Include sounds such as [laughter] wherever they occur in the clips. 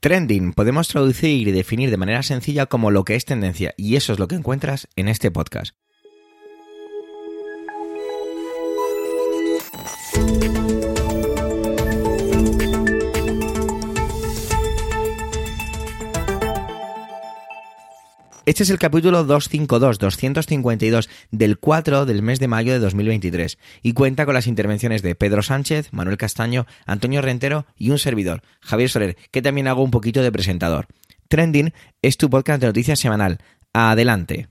Trending podemos traducir y definir de manera sencilla como lo que es tendencia, y eso es lo que encuentras en este podcast. Este es el capítulo 252, 252 del 4 del mes de mayo de 2023 y cuenta con las intervenciones de Pedro Sánchez, Manuel Castaño, Antonio Rentero y un servidor, Javier Soler, que también hago un poquito de presentador. Trending es tu podcast de noticias semanal. Adelante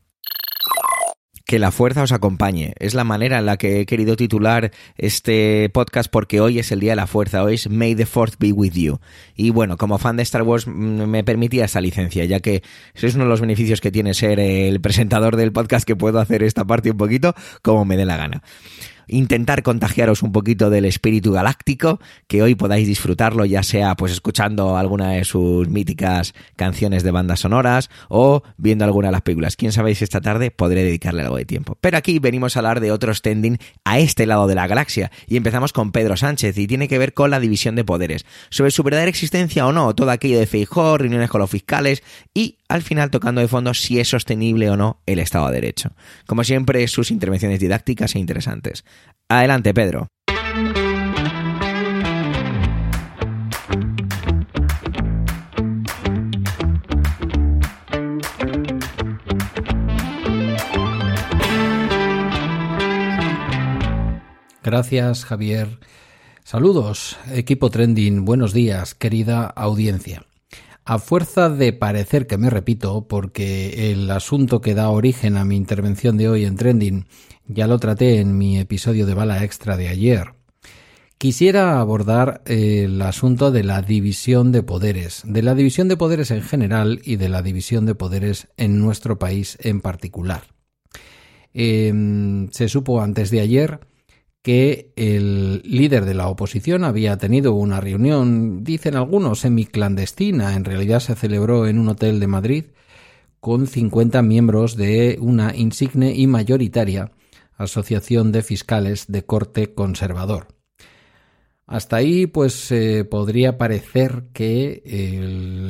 que la fuerza os acompañe. Es la manera en la que he querido titular este podcast porque hoy es el día de la fuerza, hoy es May the Fourth be with you. Y bueno, como fan de Star Wars mm, me permitía esa licencia, ya que es uno de los beneficios que tiene ser el presentador del podcast que puedo hacer esta parte un poquito como me dé la gana intentar contagiaros un poquito del espíritu galáctico, que hoy podáis disfrutarlo ya sea pues escuchando alguna de sus míticas canciones de bandas sonoras o viendo alguna de las películas. Quién sabe si esta tarde podré dedicarle algo de tiempo. Pero aquí venimos a hablar de otro standing a este lado de la galaxia y empezamos con Pedro Sánchez y tiene que ver con la división de poderes, sobre su verdadera existencia o no, todo aquello de Feijó, reuniones con los fiscales y al final tocando de fondo si es sostenible o no el Estado de Derecho. Como siempre, sus intervenciones didácticas e interesantes. Adelante, Pedro. Gracias, Javier. Saludos, equipo trending. Buenos días, querida audiencia. A fuerza de parecer que me repito, porque el asunto que da origen a mi intervención de hoy en Trending ya lo traté en mi episodio de bala extra de ayer, quisiera abordar el asunto de la división de poderes, de la división de poderes en general y de la división de poderes en nuestro país en particular. Em, se supo antes de ayer que el líder de la oposición había tenido una reunión, dicen algunos, semi-clandestina, en realidad se celebró en un hotel de Madrid, con 50 miembros de una insigne y mayoritaria asociación de fiscales de corte conservador. Hasta ahí, pues podría parecer que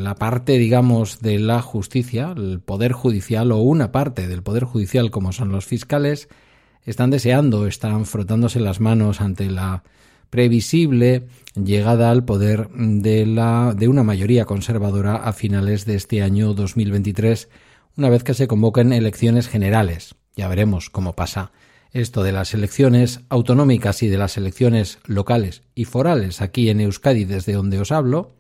la parte, digamos, de la justicia, el poder judicial o una parte del poder judicial, como son los fiscales, están deseando, están frotándose las manos ante la previsible llegada al poder de, la, de una mayoría conservadora a finales de este año 2023, una vez que se convoquen elecciones generales. Ya veremos cómo pasa esto de las elecciones autonómicas y de las elecciones locales y forales aquí en Euskadi desde donde os hablo.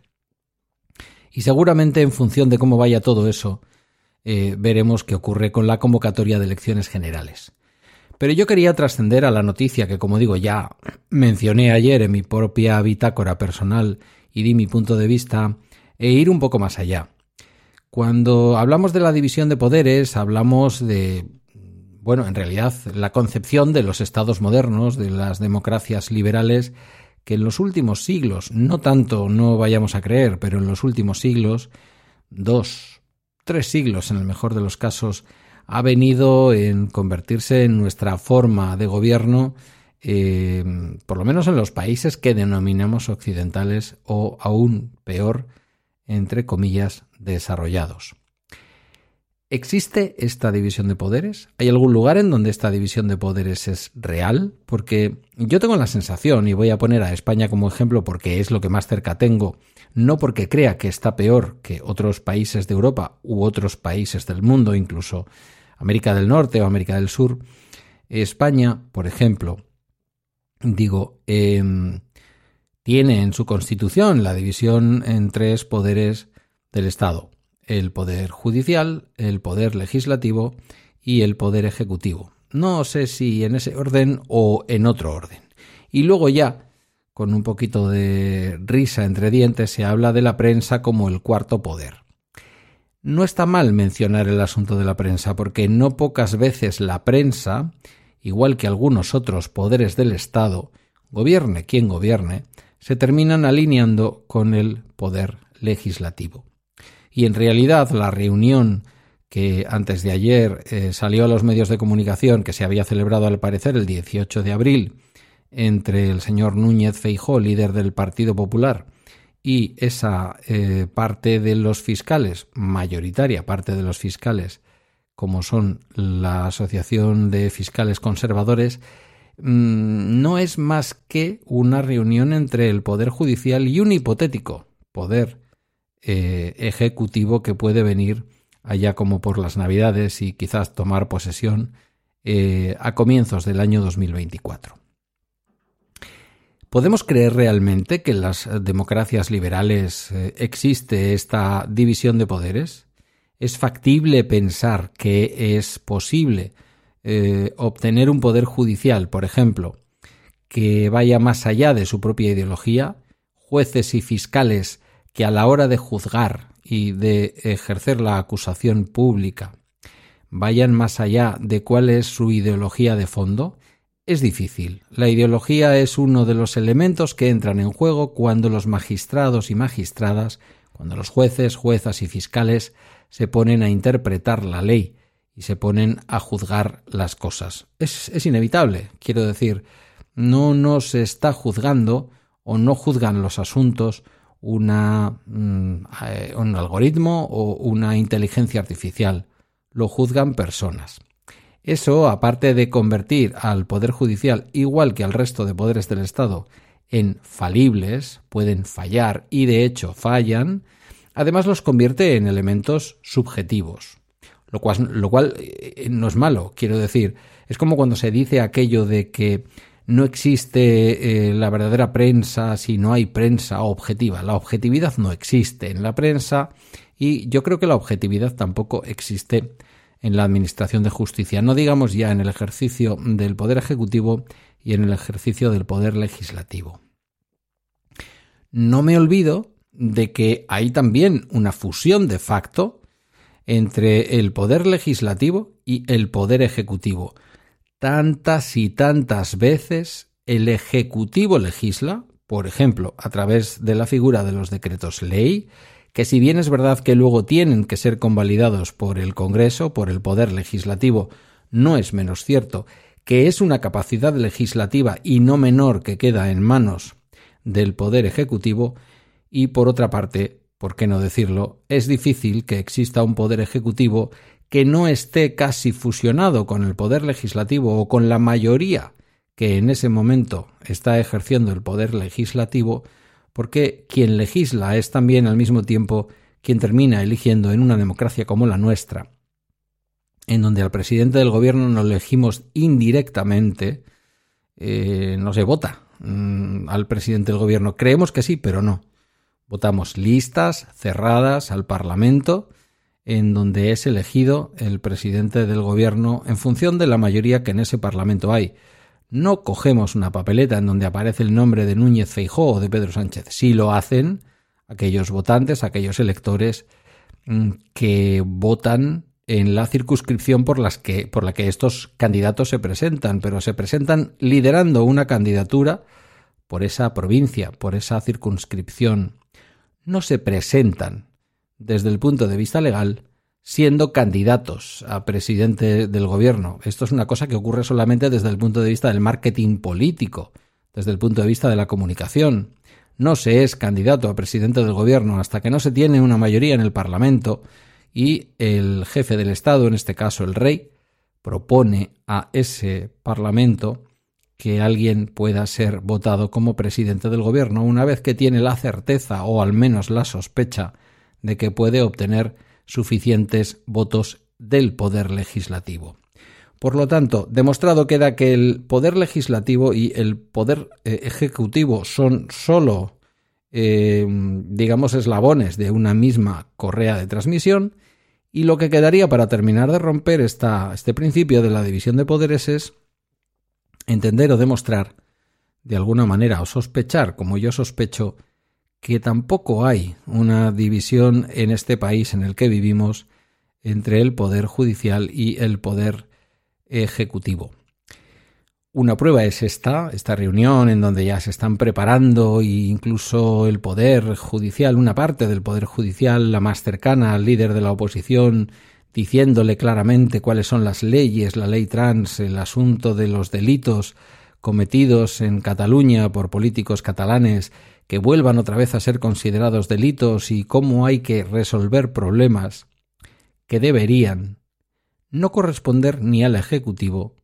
Y seguramente en función de cómo vaya todo eso, eh, veremos qué ocurre con la convocatoria de elecciones generales. Pero yo quería trascender a la noticia que, como digo, ya mencioné ayer en mi propia bitácora personal y di mi punto de vista, e ir un poco más allá. Cuando hablamos de la división de poderes, hablamos de, bueno, en realidad, la concepción de los estados modernos, de las democracias liberales, que en los últimos siglos, no tanto, no vayamos a creer, pero en los últimos siglos, dos, tres siglos en el mejor de los casos, ha venido en convertirse en nuestra forma de gobierno, eh, por lo menos en los países que denominamos occidentales o aún peor, entre comillas, desarrollados. ¿Existe esta división de poderes? ¿Hay algún lugar en donde esta división de poderes es real? Porque yo tengo la sensación, y voy a poner a España como ejemplo porque es lo que más cerca tengo, no porque crea que está peor que otros países de Europa u otros países del mundo, incluso América del Norte o América del Sur, España, por ejemplo, digo, em, tiene en su constitución la división en tres poderes del Estado. El poder judicial, el poder legislativo y el poder ejecutivo. No sé si en ese orden o en otro orden. Y luego ya, con un poquito de risa entre dientes, se habla de la prensa como el cuarto poder. No está mal mencionar el asunto de la prensa, porque no pocas veces la prensa, igual que algunos otros poderes del Estado, gobierne quien gobierne, se terminan alineando con el poder legislativo. Y en realidad la reunión que antes de ayer eh, salió a los medios de comunicación, que se había celebrado al parecer el 18 de abril, entre el señor Núñez Feijó, líder del Partido Popular, y esa eh, parte de los fiscales, mayoritaria parte de los fiscales, como son la Asociación de Fiscales Conservadores, mm, no es más que una reunión entre el Poder Judicial y un hipotético poder eh, ejecutivo que puede venir allá como por las Navidades y quizás tomar posesión eh, a comienzos del año 2024. ¿Podemos creer realmente que en las democracias liberales eh, existe esta división de poderes? ¿Es factible pensar que es posible eh, obtener un poder judicial, por ejemplo, que vaya más allá de su propia ideología? Jueces y fiscales que a la hora de juzgar y de ejercer la acusación pública vayan más allá de cuál es su ideología de fondo? Es difícil. La ideología es uno de los elementos que entran en juego cuando los magistrados y magistradas, cuando los jueces, juezas y fiscales se ponen a interpretar la ley y se ponen a juzgar las cosas. Es, es inevitable, quiero decir, no nos está juzgando o no juzgan los asuntos una, mm, eh, un algoritmo o una inteligencia artificial, lo juzgan personas. Eso, aparte de convertir al Poder Judicial, igual que al resto de poderes del Estado, en falibles, pueden fallar y de hecho fallan, además los convierte en elementos subjetivos. Lo cual, eh, no es malo, quiero decir, es como cuando se dice aquello de que no existe eh, la verdadera prensa si no hay prensa objetiva. La objetividad no existe en la prensa y yo creo que la objetividad tampoco existe en la Administración de Justicia, no digamos ya en el ejercicio del Poder Ejecutivo y en el ejercicio del Poder Legislativo. No me olvido de que hay también una fusión de facto entre el Poder Legislativo y el Poder Ejecutivo. Tantas y tantas veces el Ejecutivo legisla, por ejemplo, a través de la figura de los decretos ley, que si bien es verdad que luego tienen que ser convalidados por el Congreso, por el Poder Legislativo, no es menos cierto que es una capacidad legislativa y no menor que queda en manos del Poder Ejecutivo, y por otra parte, por qué no decirlo, es difícil que exista un Poder Ejecutivo que no esté casi fusionado con el Poder Legislativo o con la mayoría que en ese momento está ejerciendo el Poder Legislativo, porque quien legisla es también al mismo tiempo quien termina eligiendo en una democracia como la nuestra, en donde al presidente del gobierno nos elegimos indirectamente, eh, no se vota mm, al presidente del gobierno. Creemos que sí, pero no. Votamos listas cerradas al Parlamento, en donde es elegido el presidente del gobierno en función de la mayoría que en ese Parlamento hay no cogemos una papeleta en donde aparece el nombre de Núñez Feijó o de Pedro Sánchez. Sí lo hacen aquellos votantes, aquellos electores mm, que votan en la circunscripción por, por la que estos candidatos se presentan, pero se presentan liderando una candidatura por esa provincia, por esa circunscripción. No se presentan desde el punto de vista legal siendo candidatos a presidente del gobierno. Esto es una cosa que ocurre solamente desde el punto de vista del marketing político, desde el punto de vista de la comunicación. No se es candidato a presidente del gobierno hasta que no se tiene una mayoría en el Parlamento y el jefe del Estado, en este caso el rey, propone a ese Parlamento que alguien pueda ser votado como presidente del gobierno una vez que tiene la certeza o al menos la sospecha de que puede obtener suficientes votos del Poder Legislativo. Por lo tanto, demostrado queda que el Poder Legislativo y el Poder eh, Ejecutivo son solo, eh, digamos, eslabones de una misma correa de transmisión, y lo que quedaría para terminar de romper esta, este principio de la división de poderes es entender o demostrar, de alguna manera, o sospechar, como yo sospecho, que tampoco hay una división en este país en el que vivimos entre el poder judicial y el poder ejecutivo. Una prueba es esta, esta reunión en donde ya se están preparando e incluso el poder judicial, una parte del poder judicial, la más cercana al líder de la oposición, diciéndole claramente cuáles son las leyes, la ley trans, el asunto de los delitos cometidos en Cataluña por políticos catalanes que vuelvan otra vez a ser considerados delitos y cómo hay que resolver problemas que deberían no corresponder ni al Ejecutivo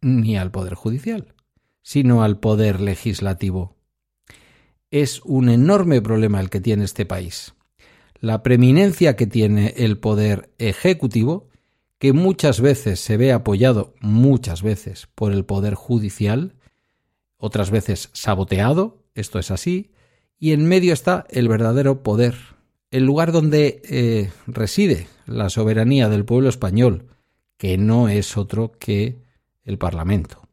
ni al Poder Judicial, sino al Poder Legislativo. Es un enorme problema el que tiene este país. La preeminencia que tiene el Poder Ejecutivo, que muchas veces se ve apoyado, muchas veces, por el Poder Judicial, otras veces saboteado, esto es así, y en medio está el verdadero poder, el lugar donde eh, reside la soberanía del pueblo español, que no es otro que el Parlamento.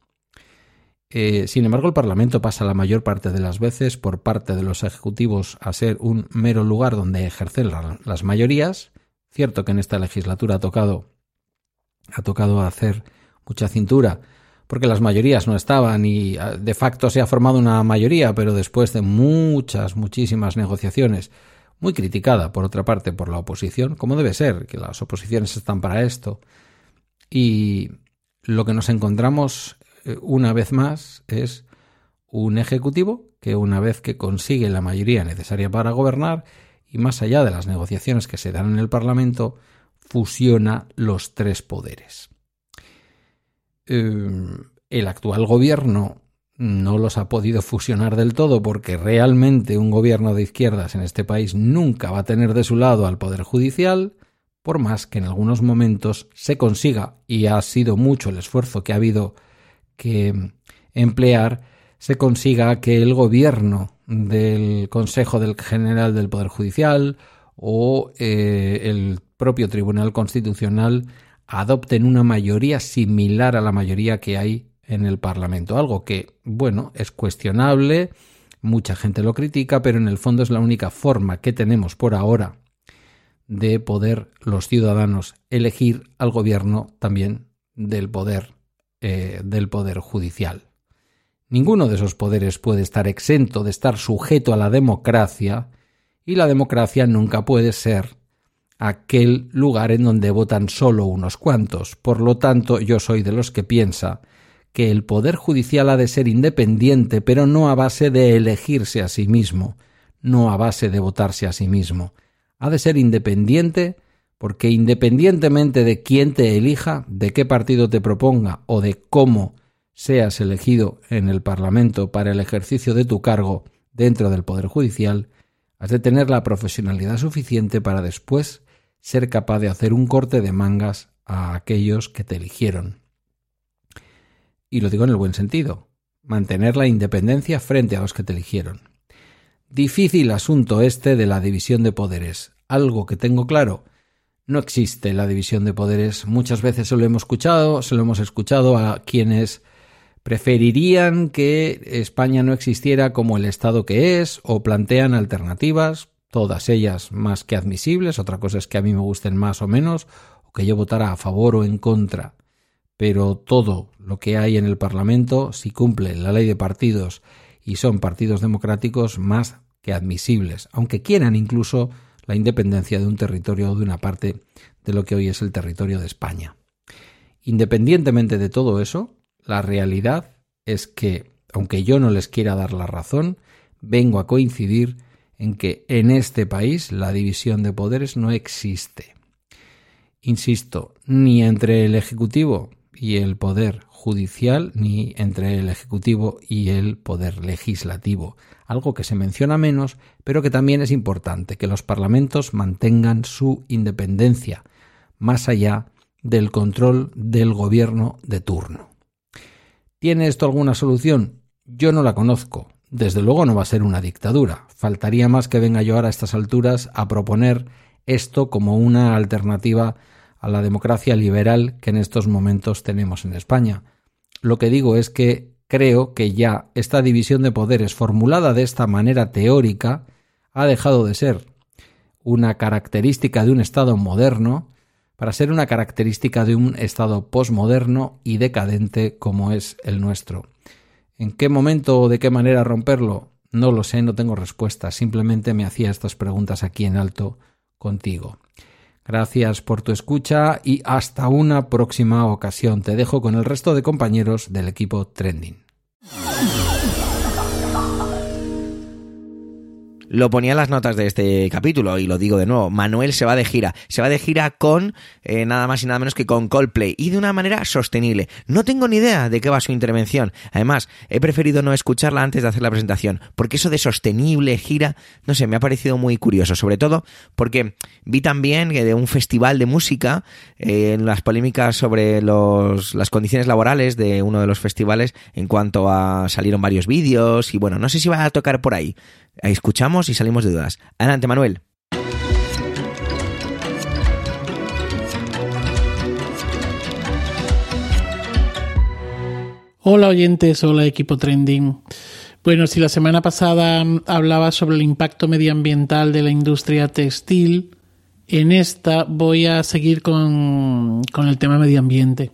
Eh, sin embargo, el Parlamento pasa la mayor parte de las veces por parte de los ejecutivos a ser un mero lugar donde ejercer las mayorías. Cierto que en esta legislatura ha tocado, ha tocado hacer mucha cintura porque las mayorías no estaban y ah, de facto se ha formado una mayoría, pero después de muchas, muchísimas negociaciones, muy criticada por otra parte por la oposición, como debe ser, que las oposiciones están para esto. Y lo que nos encontramos eh, una vez más es un ejecutivo que una vez que consigue la mayoría necesaria para gobernar y más allá de las negociaciones que se dan en el Parlamento, fusiona los tres poderes. Em, el actual gobierno no los ha podido fusionar del todo porque realmente un gobierno de izquierdas en este país nunca va a tener de su lado al Poder Judicial, por más que en algunos momentos se consiga, y ha sido mucho el esfuerzo que ha habido que emplear, se consiga que el gobierno del Consejo del General del Poder Judicial o eh, el propio Tribunal Constitucional adopten una mayoría similar a la mayoría que hay en el Parlamento. Algo que, bueno, es cuestionable, mucha gente lo critica, pero en el fondo es la única forma que tenemos por ahora de poder los ciudadanos elegir al gobierno también del poder eh, del poder judicial. Ninguno de esos poderes puede estar exento de estar sujeto a la democracia y la democracia nunca puede ser aquel lugar en donde votan solo unos cuantos. Por lo tanto, yo soy de los que piensa que el Poder Judicial ha de ser independiente, pero no a base de elegirse a sí mismo, no a base de votarse a sí mismo. Ha de ser independiente porque independientemente de quién te elija, de qué partido te proponga o de cómo seas elegido en el Parlamento para el ejercicio de tu cargo dentro del Poder Judicial, has de tener la profesionalidad suficiente para después ser capaz de hacer un corte de mangas a aquellos que te eligieron. Y lo digo en el buen sentido, mantener la independencia frente a los que te eligieron. Difícil asunto este de la división de poderes. Algo que tengo claro, no existe la división de poderes. Muchas veces se lo hemos escuchado, se lo hemos escuchado a quienes preferirían que España no existiera como el Estado que es o plantean alternativas todas ellas más que admisibles, otra cosa es que a mí me gusten más o menos, o que yo votara a favor o en contra, pero todo lo que hay en el Parlamento, si cumple la ley de partidos y son partidos democráticos, más que admisibles, aunque quieran incluso la independencia de un territorio o de una parte de lo que hoy es el territorio de España. Independientemente de todo eso, la realidad es que, aunque yo no les quiera dar la razón, vengo a coincidir en que en este país la división de poderes no existe. Insisto, ni entre el Ejecutivo y el Poder Judicial, ni entre el Ejecutivo y el Poder Legislativo, algo que se menciona menos, pero que también es importante, que los parlamentos mantengan su independencia, más allá del control del gobierno de turno. ¿Tiene esto alguna solución? Yo no la conozco, desde luego no va a ser una dictadura. Faltaría más que venga yo ahora a estas alturas a proponer esto como una alternativa a la democracia liberal que en estos momentos tenemos en España. Lo que digo es que creo que ya esta división de poderes formulada de esta manera teórica ha dejado de ser una característica de un Estado moderno para ser una característica de un Estado posmoderno y decadente como es el nuestro. ¿En qué momento o de qué manera romperlo? No lo sé, no tengo respuesta. Simplemente me hacía estas preguntas aquí en alto contigo. Gracias por tu escucha y hasta una próxima ocasión. Te dejo con el resto de compañeros del equipo Trending. Lo ponía en las notas de este capítulo y lo digo de nuevo, Manuel se va de gira, se va de gira con eh, nada más y nada menos que con Coldplay y de una manera sostenible. No tengo ni idea de qué va su intervención. Además, he preferido no escucharla antes de hacer la presentación, porque eso de sostenible gira, no sé, me ha parecido muy curioso, sobre todo porque vi también que de un festival de música eh, en las polémicas sobre los, las condiciones laborales de uno de los festivales en cuanto a salieron varios vídeos y bueno, no sé si va a tocar por ahí. Escuchamos y salimos de dudas. Adelante, Manuel. Hola oyentes, hola equipo trending. Bueno, si la semana pasada hablaba sobre el impacto medioambiental de la industria textil, en esta voy a seguir con, con el tema medio ambiente.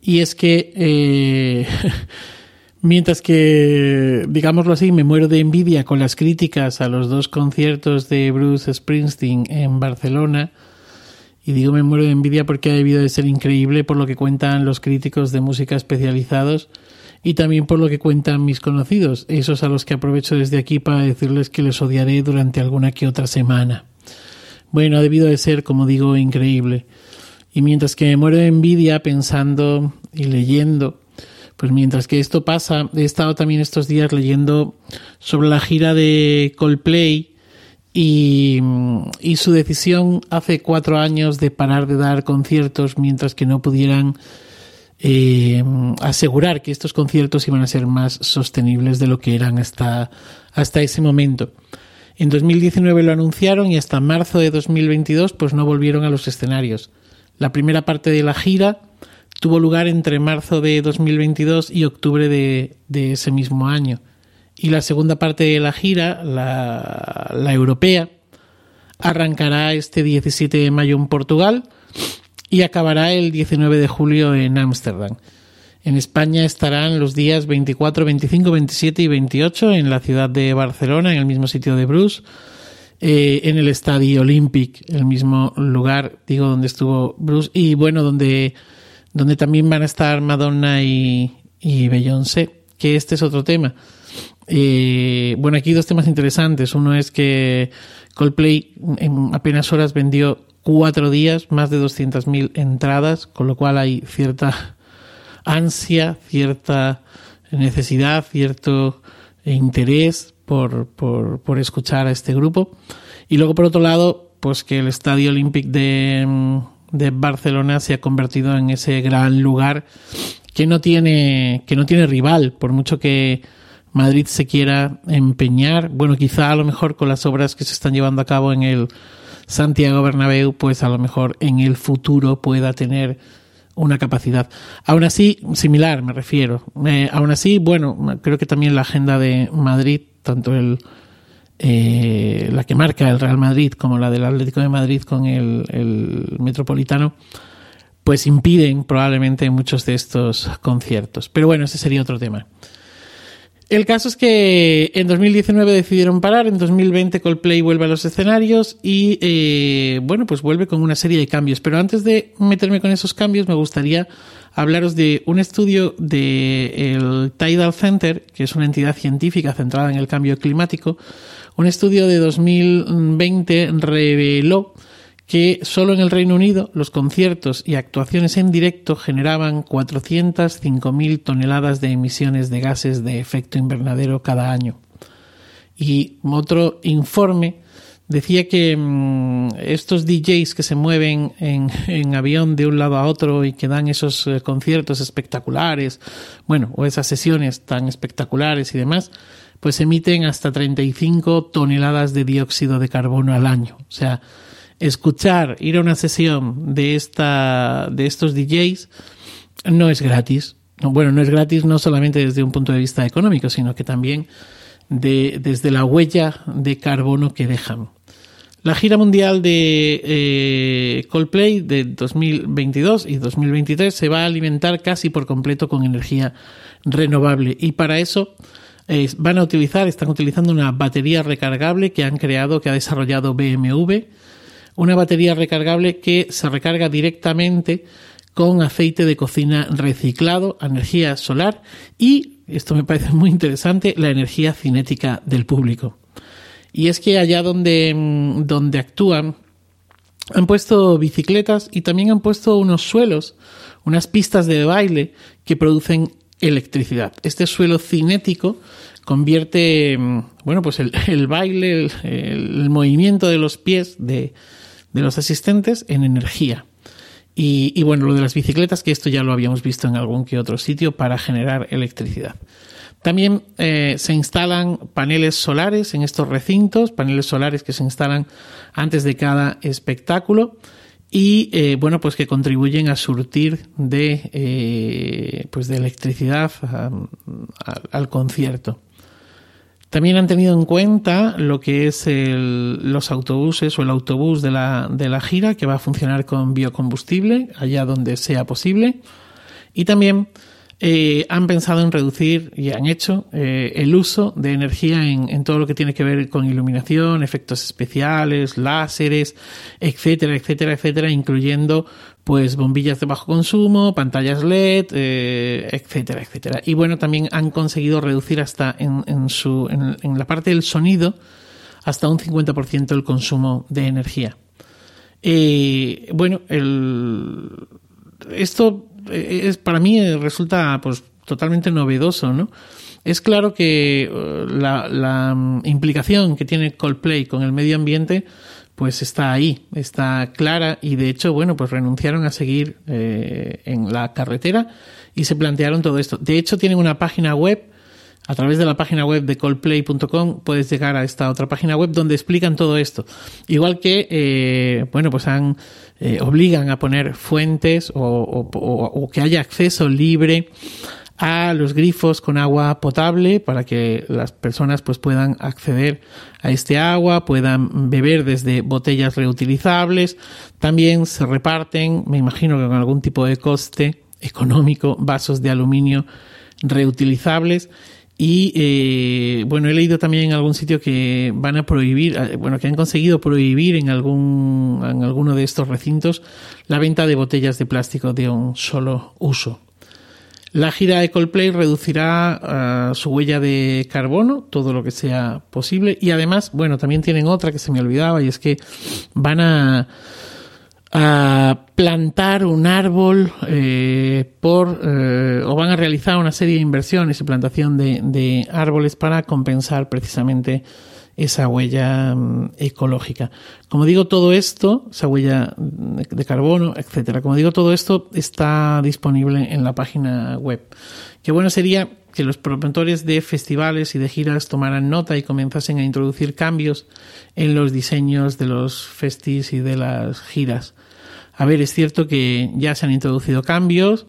Y es que eh, [laughs] Mientras que, digámoslo así, me muero de envidia con las críticas a los dos conciertos de Bruce Springsteen en Barcelona. Y digo me muero de envidia porque ha debido de ser increíble por lo que cuentan los críticos de música especializados y también por lo que cuentan mis conocidos, esos a los que aprovecho desde aquí para decirles que les odiaré durante alguna que otra semana. Bueno, ha debido de ser, como digo, increíble. Y mientras que me muero de envidia pensando y leyendo pues mientras que esto pasa, he estado también estos días leyendo sobre la gira de Coldplay y, su decisión hace cuatro años de parar de dar conciertos mientras que no pudieran eh, asegurar que estos conciertos iban a ser más sostenibles de lo que eran hasta, hasta ese momento. En 2019 lo anunciaron y hasta marzo de 2022 pues no volvieron a los escenarios. La primera parte de la gira tuvo lugar entre marzo de 2022 y octubre de, ese mismo año. Y la segunda parte de la gira, la, europea, arrancará este 17 de mayo en Portugal y acabará el 19 de julio en Ámsterdam. En España estarán los días 24, 25, 27 y 28 en la ciudad de Barcelona, en el mismo sitio de Bruce, eh, en el Estadio Olympic, el mismo lugar, digo, donde estuvo Bruce, y bueno, donde donde también van a estar Madonna y, y Beyoncé, que este es otro tema. Eh, bueno, aquí dos temas interesantes. Uno es que Coldplay en apenas horas vendió cuatro días más de 200.000 entradas, con lo cual hay cierta ansia, cierta necesidad, cierto interés por, por, por escuchar a este grupo. Y luego, por otro lado, pues que el Estadio Olympic de, de Barcelona se ha convertido en ese gran lugar que no tiene, que no tiene rival, por mucho que Madrid se quiera empeñar. Bueno, quizá a lo mejor con las obras que se están llevando a cabo en el Santiago Bernabéu, pues a lo mejor en el futuro pueda tener una capacidad. Aún así, similar me refiero. Eh, aún así, bueno, creo que también la agenda de Madrid, tanto el eh, la que marca el Real Madrid como la del Atlético de Madrid con el, Metropolitano, pues impiden probablemente muchos de estos conciertos. Pero bueno, ese sería otro tema. El caso es que en 2019 decidieron parar, en 2020 Coldplay vuelve a los escenarios y eh, bueno, pues vuelve con una serie de cambios. Pero antes de meterme con esos cambios, me gustaría hablaros de un estudio del Tidal Center, que es una entidad científica centrada en el cambio climático, un estudio de 2020 reveló que solo en el Reino Unido los conciertos y actuaciones en directo generaban 405.000 toneladas de emisiones de gases de efecto invernadero cada año. Y otro informe decía que mm, estos DJs que se mueven en, en, avión de un lado a otro y que dan esos eh, conciertos espectaculares, bueno, o esas sesiones tan espectaculares y demás, pues emiten hasta 35 toneladas de dióxido de carbono al año. O sea, escuchar, ir a una sesión de, esta, de estos DJs no es gratis. Bueno, no es gratis no solamente desde un punto de vista económico, sino que también de, desde la huella de carbono que dejan. La gira mundial de eh, Coldplay de 2022 y 2023 se va a alimentar casi por completo con energía renovable y para eso van a utilizar, están utilizando una batería recargable que han creado, que ha desarrollado BMW, una batería recargable que se recarga directamente con aceite de cocina reciclado, energía solar y, esto me parece muy interesante, la energía cinética del público. Y es que allá donde, mm, donde actúan han puesto bicicletas y también han puesto unos suelos, unas pistas de baile que producen electricidad. Este suelo cinético convierte, mm, bueno, pues el, [laughs] baile, el, movimiento de los pies de, los asistentes en energía. Y, bueno, lo de las bicicletas, que esto ya lo habíamos visto en algún que otro sitio para generar electricidad. También eh, se instalan paneles solares en estos recintos, paneles solares que se instalan antes de cada espectáculo y eh, bueno pues que contribuyen a surtir de eh, pues de electricidad al concierto. También han tenido en cuenta lo que es los autobuses o el autobús de la, de la gira que va a funcionar con biocombustible allá donde sea posible. Y también eh, han pensado en reducir y han hecho eh, el uso de energía en, todo lo que tiene que ver con iluminación, efectos especiales, láseres, etcétera, etcétera, etcétera, incluyendo pues bombillas de bajo consumo, pantallas LED, eh, etcétera, etcétera. Y bueno, también han conseguido reducir hasta en, su, en, la parte del sonido hasta un 50% el consumo de energía. bueno, el, esto es, para mí resulta pues totalmente novedoso, ¿no? Es claro que uh, la, mm, implicación que tiene Coldplay con el medio ambiente pues está ahí, está clara y de hecho, bueno, pues renunciaron a seguir eh, en la carretera y se plantearon todo esto. De hecho, tienen una página web, a través de la página web de coldplay.com puedes llegar a esta otra página web donde explican todo esto. Igual que, eh, bueno, pues han eh, obligan a poner fuentes o, que haya acceso libre a los grifos con agua potable para que las personas pues puedan acceder a este agua, puedan beber desde botellas reutilizables. También se reparten, me imagino que con algún tipo de coste económico, vasos de aluminio reutilizables y eh, bueno, he leído también en algún sitio que van a prohibir, eh, bueno, que han conseguido prohibir en algún en alguno de estos recintos la venta de botellas de plástico de un solo uso. La gira de Coldplay reducirá uh, su huella de carbono, todo lo que sea posible, y además, bueno, también tienen otra que se me olvidaba, y es que van a a plantar un árbol eh, por eh, o van a realizar una serie de inversiones y plantación de, árboles para compensar precisamente esa huella mm, ecológica. Como digo, todo esto, esa huella de carbono, etcétera. Como digo, todo esto está disponible en la página web. Qué bueno sería que los promotores de festivales y de giras tomaran nota y comenzasen a introducir cambios en los diseños de los festis y de las giras. A ver, es cierto que ya se han introducido cambios,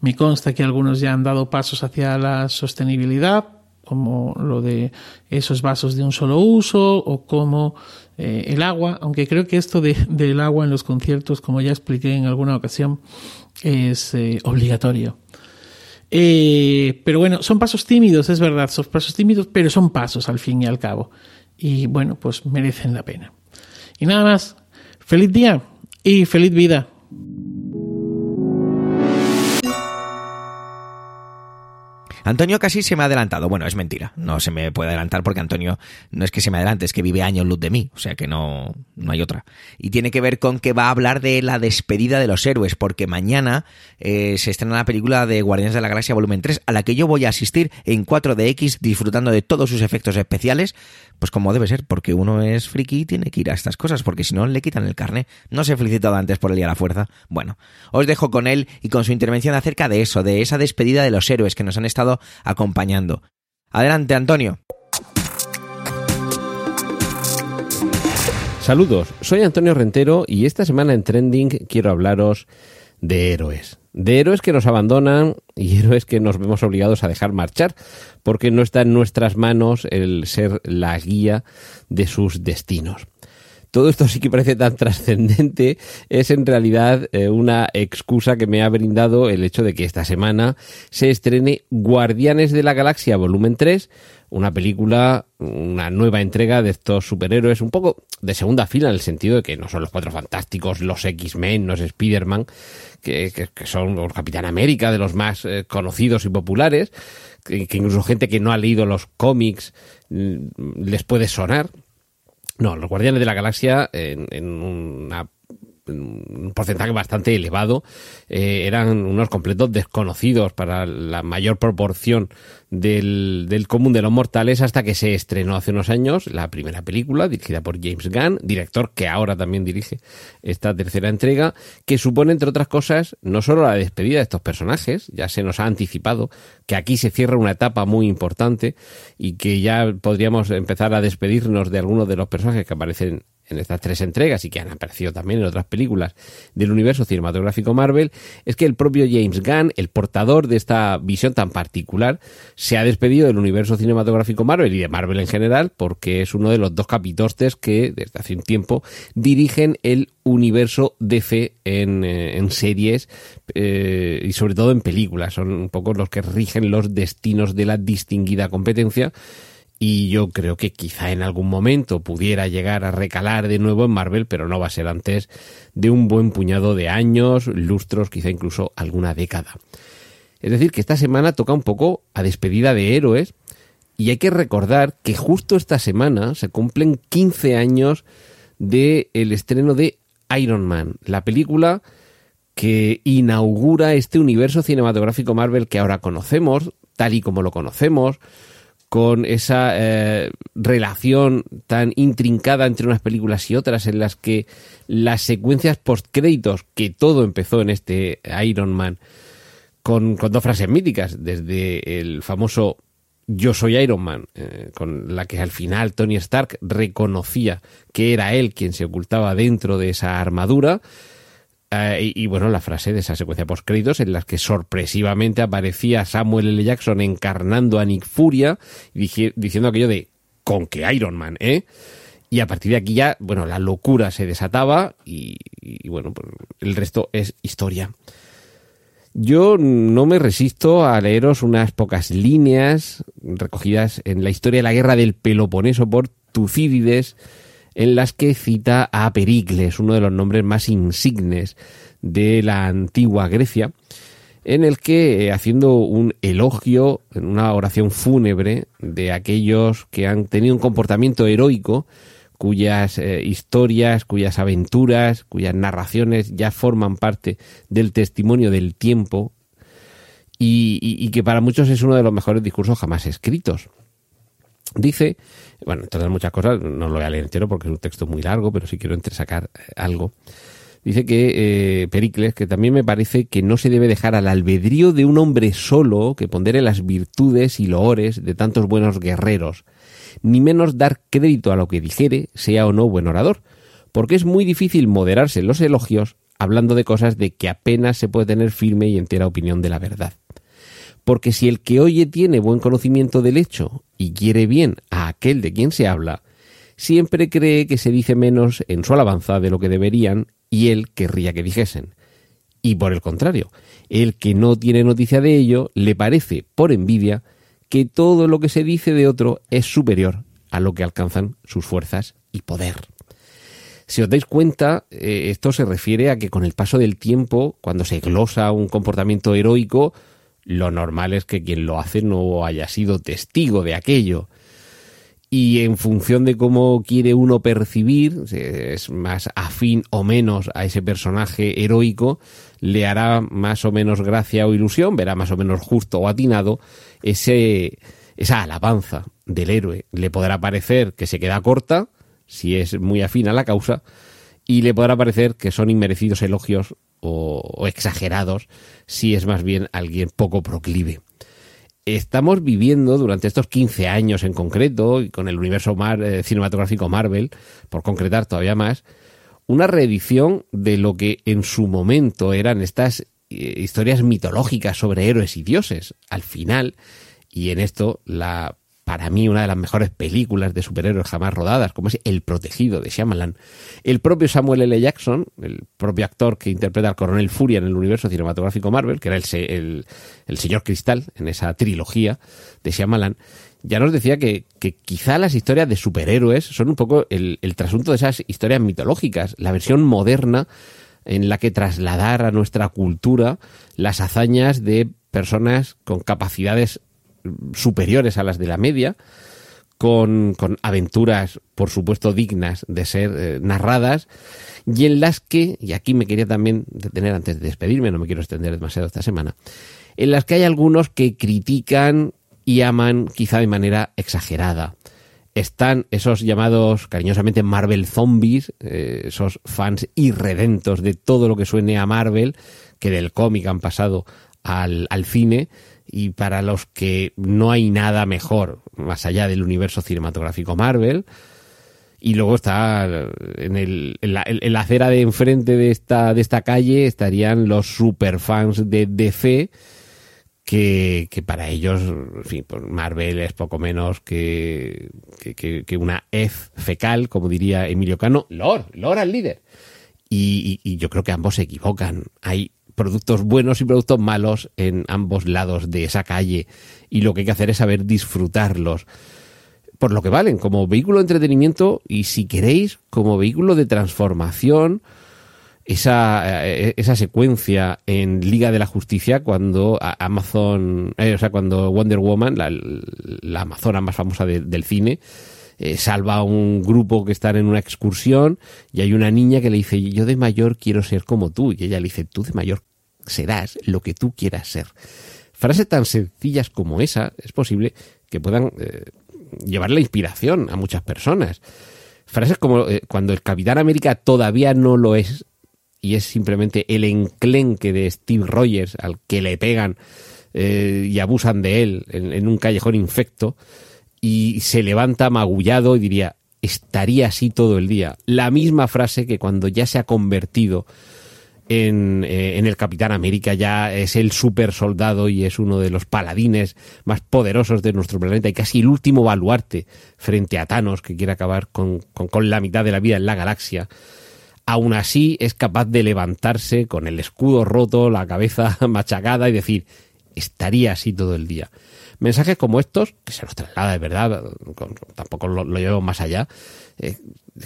me consta que algunos ya han dado pasos hacia la sostenibilidad, como lo de esos vasos de un solo uso o como eh, el agua, aunque creo que esto de, del agua en los conciertos, como ya expliqué en alguna ocasión, es eh, obligatorio. Eh, pero bueno, son pasos tímidos, es verdad, son pasos tímidos, pero son pasos al fin y al cabo. Y bueno, pues merecen la pena. Y nada más, feliz día y feliz vida. Antonio casi se me ha adelantado. Bueno, es mentira. No se me puede adelantar porque Antonio no es que se me adelante, es que vive años luz de mí. O sea que no, no hay otra. Y tiene que ver con que va a hablar de la despedida de los héroes, porque mañana eh, se estrena la película de Guardianes de la Galaxia Volumen 3, a la que yo voy a asistir en 4DX disfrutando de todos sus efectos especiales, pues como debe ser, porque uno es friki y tiene que ir a estas cosas, porque si no le quitan el carne. No se ha felicitado antes por el día de la fuerza. Bueno, os dejo con él y con su intervención acerca de eso, de esa despedida de los héroes que nos han estado acompañando. Adelante, Antonio. Saludos, soy Antonio Rentero y esta semana en Trending quiero hablaros de héroes. De héroes que nos abandonan y héroes que nos vemos obligados a dejar marchar, porque no está en nuestras manos el ser la guía de sus destinos todo esto sí que parece tan trascendente, es en realidad eh, una excusa que me ha brindado el hecho de que esta semana se estrene Guardianes de la Galaxia Volumen 3, una película, una nueva entrega de estos superhéroes, un poco de segunda fila en el sentido de que no son los Cuatro Fantásticos, los X-Men, los Spider-Man, que, son los Capitán América, de los más eh, conocidos y populares, que, incluso gente que no ha leído los cómics mm, les puede sonar, No, los Guardianes de la Galaxia en, en una un porcentaje bastante elevado, eh, eran unos completos desconocidos para la mayor proporción del, del, común de los mortales hasta que se estrenó hace unos años la primera película dirigida por James Gunn, director que ahora también dirige esta tercera entrega, que supone, entre otras cosas, no solo la despedida de estos personajes, ya se nos ha anticipado que aquí se cierra una etapa muy importante y que ya podríamos empezar a despedirnos de algunos de los personajes que aparecen en estas tres entregas y que han aparecido también en otras películas del universo cinematográfico Marvel, es que el propio James Gunn, el portador de esta visión tan particular, se ha despedido del universo cinematográfico Marvel y de Marvel en general, porque es uno de los dos capitostes que desde hace un tiempo dirigen el universo DC en, eh, en series eh, y sobre todo en películas. Son un poco los que rigen los destinos de la distinguida competencia y yo creo que quizá en algún momento pudiera llegar a recalar de nuevo en Marvel, pero no va a ser antes de un buen puñado de años, lustros, quizá incluso alguna década. Es decir, que esta semana toca un poco a despedida de héroes y hay que recordar que justo esta semana se cumplen 15 años del el estreno de Iron Man, la película que inaugura este universo cinematográfico Marvel que ahora conocemos, tal y como lo conocemos, con esa eh, relación tan intrincada entre unas películas y otras en las que las secuencias post-créditos, que todo empezó en este Iron Man, con, dos frases míticas, desde el famoso Yo soy Iron Man, eh, con la que al final Tony Stark reconocía que era él quien se ocultaba dentro de esa armadura, Y, y, bueno, la frase de esa secuencia post créditos en las que sorpresivamente aparecía Samuel L. Jackson encarnando a Nick Furia diciendo aquello de con que Iron Man, ¿eh? Y a partir de aquí ya, bueno, la locura se desataba y, y bueno, pues el resto es historia. Yo no me resisto a leeros unas pocas líneas recogidas en la historia de la guerra del Peloponeso por Tucídides, en las que cita a Pericles, uno de los nombres más insignes de la antigua Grecia, en el que, haciendo un elogio, en una oración fúnebre de aquellos que han tenido un comportamiento heroico, cuyas eh, historias, cuyas aventuras, cuyas narraciones ya forman parte del testimonio del tiempo y que para muchos es uno de los mejores discursos jamás escritos. Dice, bueno, entonces muchas cosas, no lo voy a leer entero porque es un texto muy largo, pero sí quiero entresacar algo. Dice que eh, Pericles, que también me parece que no se debe dejar al albedrío de un hombre solo que pondere las virtudes y loores de tantos buenos guerreros, ni menos dar crédito a lo que dijere, sea o no buen orador, porque es muy difícil moderarse los elogios hablando de cosas de que apenas se puede tener firme y entera opinión de la verdad. Porque si el que oye tiene buen conocimiento del hecho y quiere bien a aquel de quien se habla, siempre cree que se dice menos en su alabanza de lo que deberían y él querría que dijesen. Y por el contrario, el que no tiene noticia de ello le parece, por envidia, que todo lo que se dice de otro es superior a lo que alcanzan sus fuerzas y poder. Si os dais cuenta, eh, esto se refiere a que con el paso del tiempo, cuando se glosa un comportamiento heroico, lo normal es que quien lo hace no haya sido testigo de aquello. Y en función de cómo quiere uno percibir, es más afín o menos a ese personaje heroico, le hará más o menos gracia o ilusión, verá más o menos justo o atinado ese, esa alabanza del héroe. Le podrá parecer que se queda corta, si es muy afín a la causa, y le podrá parecer que son inmerecidos elogios o, exagerados si es más bien alguien poco proclive. Estamos viviendo durante estos 15 años en concreto, y con el universo mar, eh, cinematográfico Marvel, por concretar todavía más, una reedición de lo que en su momento eran estas eh, historias mitológicas sobre héroes y dioses. Al final, y en esto la para mí una de las mejores películas de superhéroes jamás rodadas, como es El Protegido de Shyamalan. El propio Samuel L. Jackson, el propio actor que interpreta al coronel Furia en el universo cinematográfico Marvel, que era el, el, el señor Cristal en esa trilogía de Shyamalan, ya nos decía que, quizá las historias de superhéroes son un poco el, el trasunto de esas historias mitológicas, la versión moderna en la que trasladar a nuestra cultura las hazañas de personas con capacidades superiores a las de la media, con, aventuras, por supuesto, dignas de ser eh, narradas, y en las que, y aquí me quería también detener antes de despedirme, no me quiero extender demasiado esta semana, en las que hay algunos que critican y aman quizá de manera exagerada. Están esos llamados cariñosamente Marvel Zombies, eh, esos fans irredentos de todo lo que suene a Marvel, que del cómic han pasado al, al cine, y para los que no hay nada mejor más allá del universo cinematográfico Marvel. Y luego está en, el, en, la, en la acera de enfrente de esta, de esta calle estarían los superfans de DC, que, que, para ellos, en fin, pues Marvel es poco menos que, que, una F fecal, como diría Emilio Cano. Lord, Lord al líder. Y, y, y, yo creo que ambos se equivocan. Hay productos buenos y productos malos en ambos lados de esa calle. Y lo que hay que hacer es saber disfrutarlos. Por lo que valen, como vehículo de entretenimiento y si queréis, como vehículo de transformación, esa, eh, esa secuencia en Liga de la Justicia cuando Amazon, eh, o sea, cuando Wonder Woman, la, amazona más famosa de, del cine, eh, salva a un grupo que están en una excursión y hay una niña que le dice, yo de mayor quiero ser como tú. Y ella le dice, tú de mayor serás lo que tú quieras ser. Frases tan sencillas como esa es posible que puedan eh, llevar la inspiración a muchas personas. Frases como eh, cuando el Capitán América todavía no lo es y es simplemente el enclenque de Steve Rogers al que le pegan y abusan de él en, en un callejón infecto y se levanta magullado y diría, estaría así todo el día. La misma frase que cuando ya se ha convertido en, eh, en, el Capitán América, ya es el super soldado y es uno de los paladines más poderosos de nuestro planeta y casi el último baluarte frente a Thanos que quiere acabar con, con, con la mitad de la vida en la galaxia. Aún así es capaz de levantarse con el escudo roto, la cabeza [laughs] machacada y decir, estaría así todo el día mensajes como estos, que se los traslada de verdad, tampoco lo, lo llevo más allá, eh,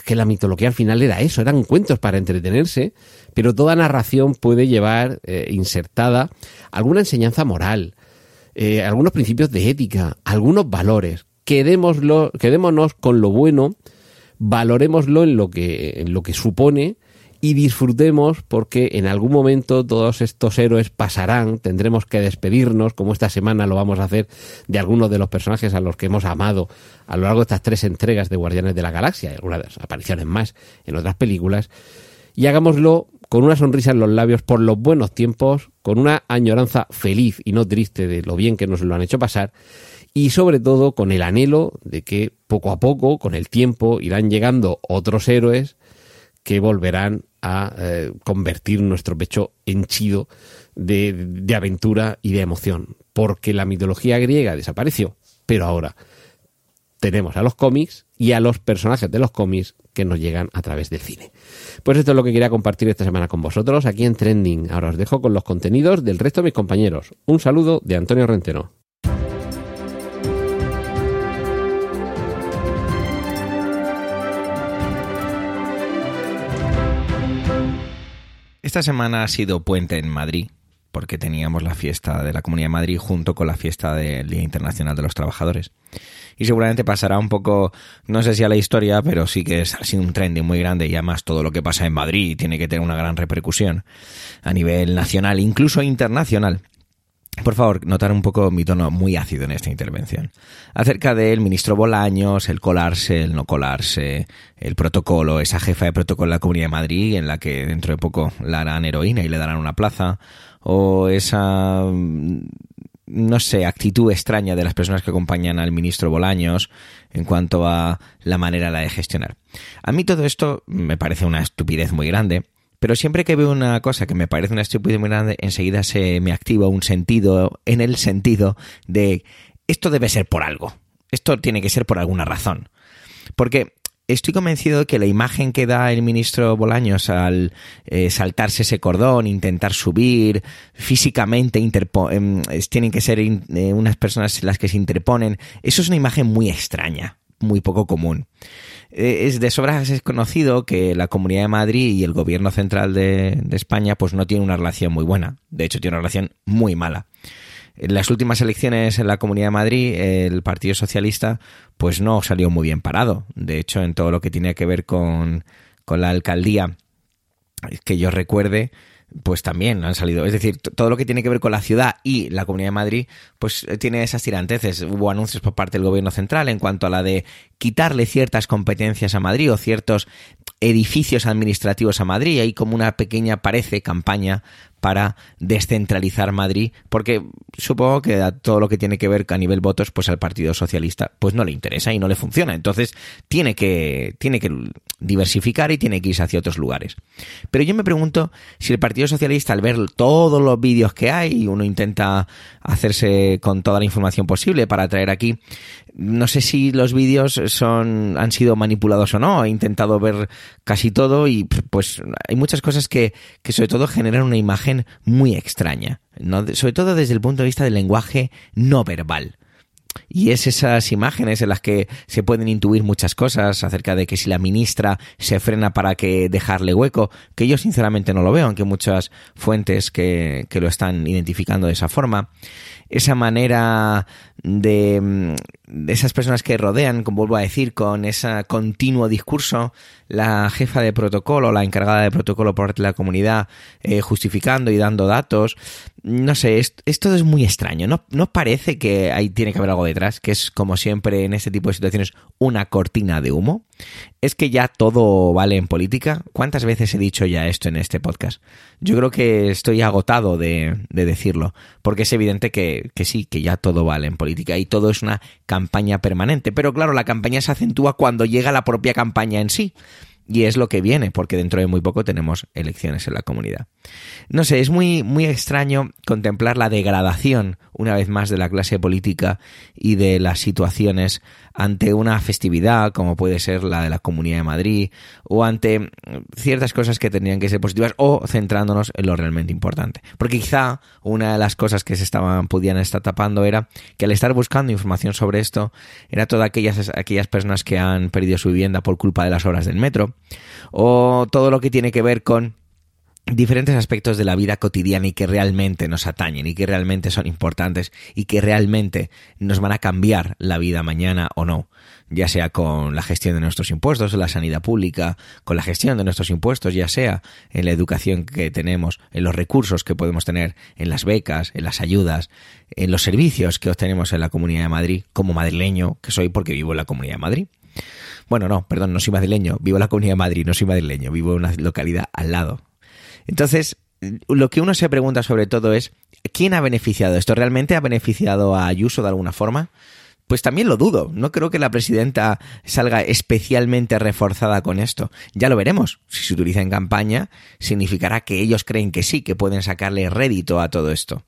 que la mitología al final era eso, eran cuentos para entretenerse, pero toda narración puede llevar eh, insertada alguna enseñanza moral, eh, algunos principios de ética, algunos valores. Quedémoslo, quedémonos con lo bueno, valorémoslo en lo que, en lo que supone y disfrutemos porque en algún momento todos estos héroes pasarán, tendremos que despedirnos, como esta semana lo vamos a hacer, de algunos de los personajes a los que hemos amado a lo largo de estas tres entregas de Guardianes de la Galaxia, y algunas apariciones más en otras películas, y hagámoslo con una sonrisa en los labios por los buenos tiempos, con una añoranza feliz y no triste de lo bien que nos lo han hecho pasar, y sobre todo con el anhelo de que poco a poco, con el tiempo, irán llegando otros héroes que volverán a eh, convertir nuestro pecho henchido de, de aventura y de emoción. Porque la mitología griega desapareció, pero ahora tenemos a los cómics y a los personajes de los cómics que nos llegan a través del cine. Pues esto es lo que quería compartir esta semana con vosotros aquí en Trending. Ahora os dejo con los contenidos del resto de mis compañeros. Un saludo de Antonio Rentero. Esta semana ha sido puente en Madrid, porque teníamos la fiesta de la Comunidad de Madrid junto con la fiesta del Día Internacional de los Trabajadores. Y seguramente pasará un poco, no sé si a la historia, pero sí que ha sido un trending muy grande y además todo lo que pasa en Madrid tiene que tener una gran repercusión a nivel nacional, incluso internacional. Por favor, notar un poco mi tono muy ácido en esta intervención. Acerca del ministro Bolaños, el colarse, el no colarse, el protocolo, esa jefa de protocolo de la Comunidad de Madrid, en la que dentro de poco la harán heroína y le darán una plaza, o esa, no sé, actitud extraña de las personas que acompañan al ministro Bolaños en cuanto a la manera de gestionar. A mí todo esto me parece una estupidez muy grande pero siempre que veo una cosa que me parece una estupidez muy grande, enseguida se me activa un sentido, en el sentido de esto debe ser por algo. Esto tiene que ser por alguna razón. Porque estoy convencido de que la imagen que da el ministro Bolaños al eh, saltarse ese cordón, intentar subir físicamente, eh, tienen que ser eh, unas personas las que se interponen, eso es una imagen muy extraña, muy poco común. Eh, es de sobras es conocido que la Comunidad de Madrid y el gobierno central de, España pues no tienen una relación muy buena. De hecho, tiene una relación muy mala. En las últimas elecciones en la Comunidad de Madrid, el Partido Socialista pues no salió muy bien parado. De hecho, en todo lo que tiene que ver con, con la alcaldía, que yo recuerde, pues también han salido. Es decir, todo lo que tiene que ver con la ciudad y la Comunidad de Madrid, pues eh, tiene esas tiranteces. Hubo anuncios por parte del Gobierno Central en cuanto a la de quitarle ciertas competencias a Madrid o ciertos edificios administrativos a Madrid. Hay como una pequeña, parece, campaña para descentralizar Madrid, porque supongo que todo lo que tiene que ver a nivel votos, pues al Partido Socialista, pues no le interesa y no le funciona. Entonces tiene que, tiene que diversificar y tiene que irse hacia otros lugares. Pero yo me pregunto si el Partido Socialista, al ver todos los vídeos que hay, uno intenta hacerse con toda la información posible para traer aquí, no sé si los vídeos son, han sido manipulados o no, he intentado ver casi todo y pues hay muchas cosas que, que sobre todo generan una imagen muy extraña, sobre todo desde el punto de vista del lenguaje no verbal. Y es esas imágenes en las que se pueden intuir muchas cosas acerca de que si la ministra se frena para que dejarle hueco, que yo sinceramente no lo veo, aunque muchas fuentes que, que lo están identificando de esa forma esa manera de, mm, de, esas personas que rodean, como vuelvo a decir, con ese continuo discurso, la jefa de protocolo, la encargada de protocolo por parte de la comunidad, eh, justificando y dando datos. No sé, esto, es muy extraño. ¿No, ¿No parece que ahí tiene que haber algo detrás? Que es, como siempre en este tipo de situaciones, una cortina de humo. ¿Es que ya todo vale en política? ¿Cuántas veces he dicho ya esto en este podcast? Yo creo que estoy agotado de, decirlo, porque es evidente que, que, sí, que ya todo vale en política y todo es una campaña permanente. Pero claro, la campaña se acentúa cuando llega la propia campaña en sí. Y es lo que viene, porque dentro de muy poco tenemos elecciones en la comunidad. No sé, es muy, muy extraño contemplar la degradación, una vez más, de la clase política y de las situaciones ante una festividad, como puede ser la de la Comunidad de Madrid, o ante ciertas cosas que tendrían que ser positivas, o centrándonos en lo realmente importante. Porque quizá una de las cosas que se estaban, podían estar tapando era que al estar buscando información sobre esto, era todas aquellas, aquellas personas que han perdido su vivienda por culpa de las obras del metro, o todo lo que tiene que ver con diferentes aspectos de la vida cotidiana y que realmente nos atañen y que realmente son importantes y que realmente nos van a cambiar la vida mañana o no, ya sea con la gestión de nuestros impuestos, la sanidad pública, con la gestión de nuestros impuestos, ya sea en la educación que tenemos, en los recursos que podemos tener, en las becas, en las ayudas, en los servicios que obtenemos en la Comunidad de Madrid, como madrileño que soy porque vivo en la Comunidad de Madrid. Bueno, no, perdón, no soy madrileño, vivo en la Comunidad de Madrid, no soy madrileño, vivo en una localidad al lado. Entonces, lo que uno se pregunta sobre todo es, ¿quién ha beneficiado esto? ¿Realmente ha beneficiado a Ayuso de alguna forma? Pues también lo dudo. No creo que la presidenta salga especialmente reforzada con esto. Ya lo veremos. Si se utiliza en campaña, significará que ellos creen que sí, que pueden sacarle rédito a todo esto.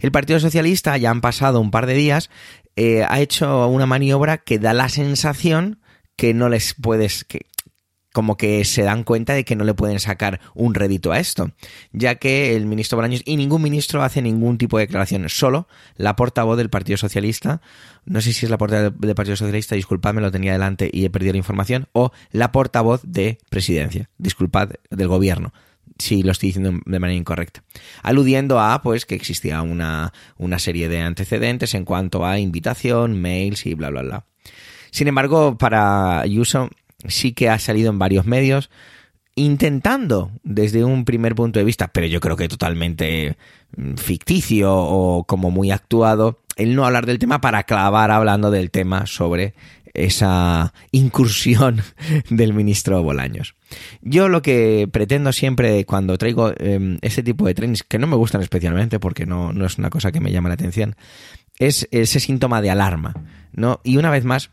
El Partido Socialista, ya han pasado un par de días, eh, ha hecho una maniobra que da la sensación que no les puedes, que, como que se dan cuenta de que no le pueden sacar un rédito a esto, ya que el ministro Bolaños y ningún ministro hace ningún tipo de declaración, solo la portavoz del Partido Socialista, no sé si es la portavoz del Partido Socialista, disculpadme, lo tenía delante y he perdido la información, o la portavoz de presidencia, disculpad, del gobierno, si lo estoy diciendo de manera incorrecta. Aludiendo a pues que existía una, una serie de antecedentes en cuanto a invitación, mails y bla bla bla. Sin embargo, para Ayuso sí que ha salido en varios medios intentando desde un primer punto de vista, pero yo creo que totalmente mm, ficticio o como muy actuado, el no hablar del tema para clavar hablando del tema sobre esa incursión [laughs] del ministro Bolaños. Yo lo que pretendo siempre cuando traigo ese tipo de trenes, que no me gustan especialmente porque no, no es una cosa que me llama la atención, es ese síntoma de alarma, ¿no? Y una vez más,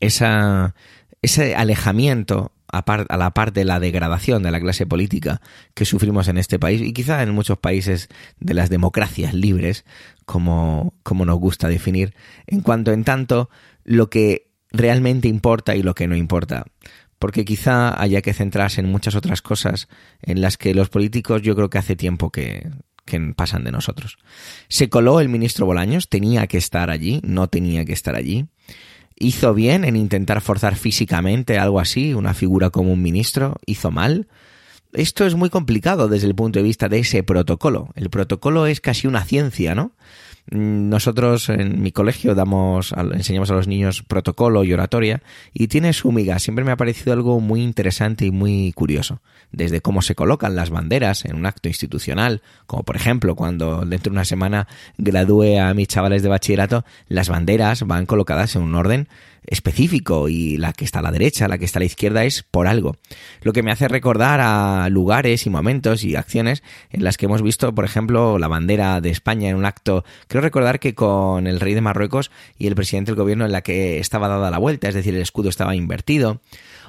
esa, ese alejamiento a, la par de la degradación de la clase política que sufrimos en este país y quizá en muchos países de las democracias libres, como, como nos gusta definir, en cuanto en tanto lo que realmente importa y lo que no importa. Porque quizá haya que centrarse en muchas otras cosas en las que los políticos yo creo que hace tiempo que, que pasan de nosotros. Se coló el ministro Bolaños, tenía que estar allí, no tenía que estar allí hizo bien en intentar forzar físicamente algo así, una figura como un ministro, hizo mal. Esto es muy complicado desde el punto de vista de ese protocolo. El protocolo es casi una ciencia, ¿no? Nosotros en mi colegio damos, enseñamos a los niños protocolo y oratoria y tiene su miga. Siempre me ha parecido algo muy interesante y muy curioso. Desde cómo se colocan las banderas en un acto institucional, como por ejemplo cuando dentro de una semana gradúe a mis chavales de bachillerato, las banderas van colocadas en un orden específico y la que está a la derecha, la que está a la izquierda es por algo. Lo que me hace recordar a lugares y momentos y acciones en las que hemos visto, por ejemplo, la bandera de España en un acto, creo recordar que con el rey de Marruecos y el presidente del gobierno en la que estaba dada la vuelta, es decir, el escudo estaba invertido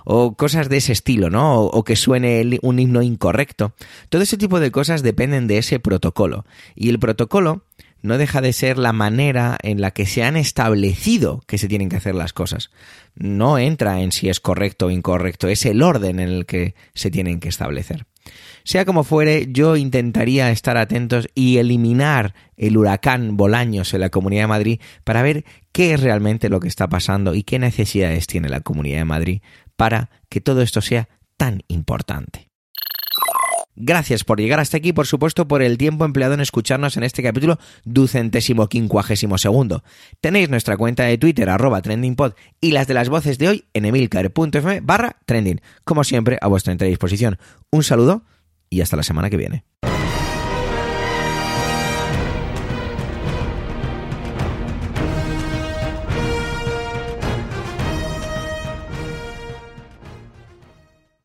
o cosas de ese estilo, ¿no? O, que suene un himno incorrecto. Todo ese tipo de cosas dependen de ese protocolo. Y el protocolo no deja de ser la manera en la que se han establecido que se tienen que hacer las cosas. No entra en si es correcto o incorrecto, es el orden en el que se tienen que establecer. Sea como fuere, yo intentaría estar atentos y eliminar el huracán Bolaños en la Comunidad de Madrid para ver qué es realmente lo que está pasando y qué necesidades tiene la Comunidad de Madrid para que todo esto sea tan importante. Gracias por llegar hasta aquí, por supuesto, por el tiempo empleado en escucharnos en este capítulo ducentésimo quincuagésimo segundo. Tenéis nuestra cuenta de Twitter, arroba trendingpod, y las de las voces de hoy en emilcar.fm barra trending. Como siempre, a vuestra entera disposición. Un saludo y hasta la semana que viene.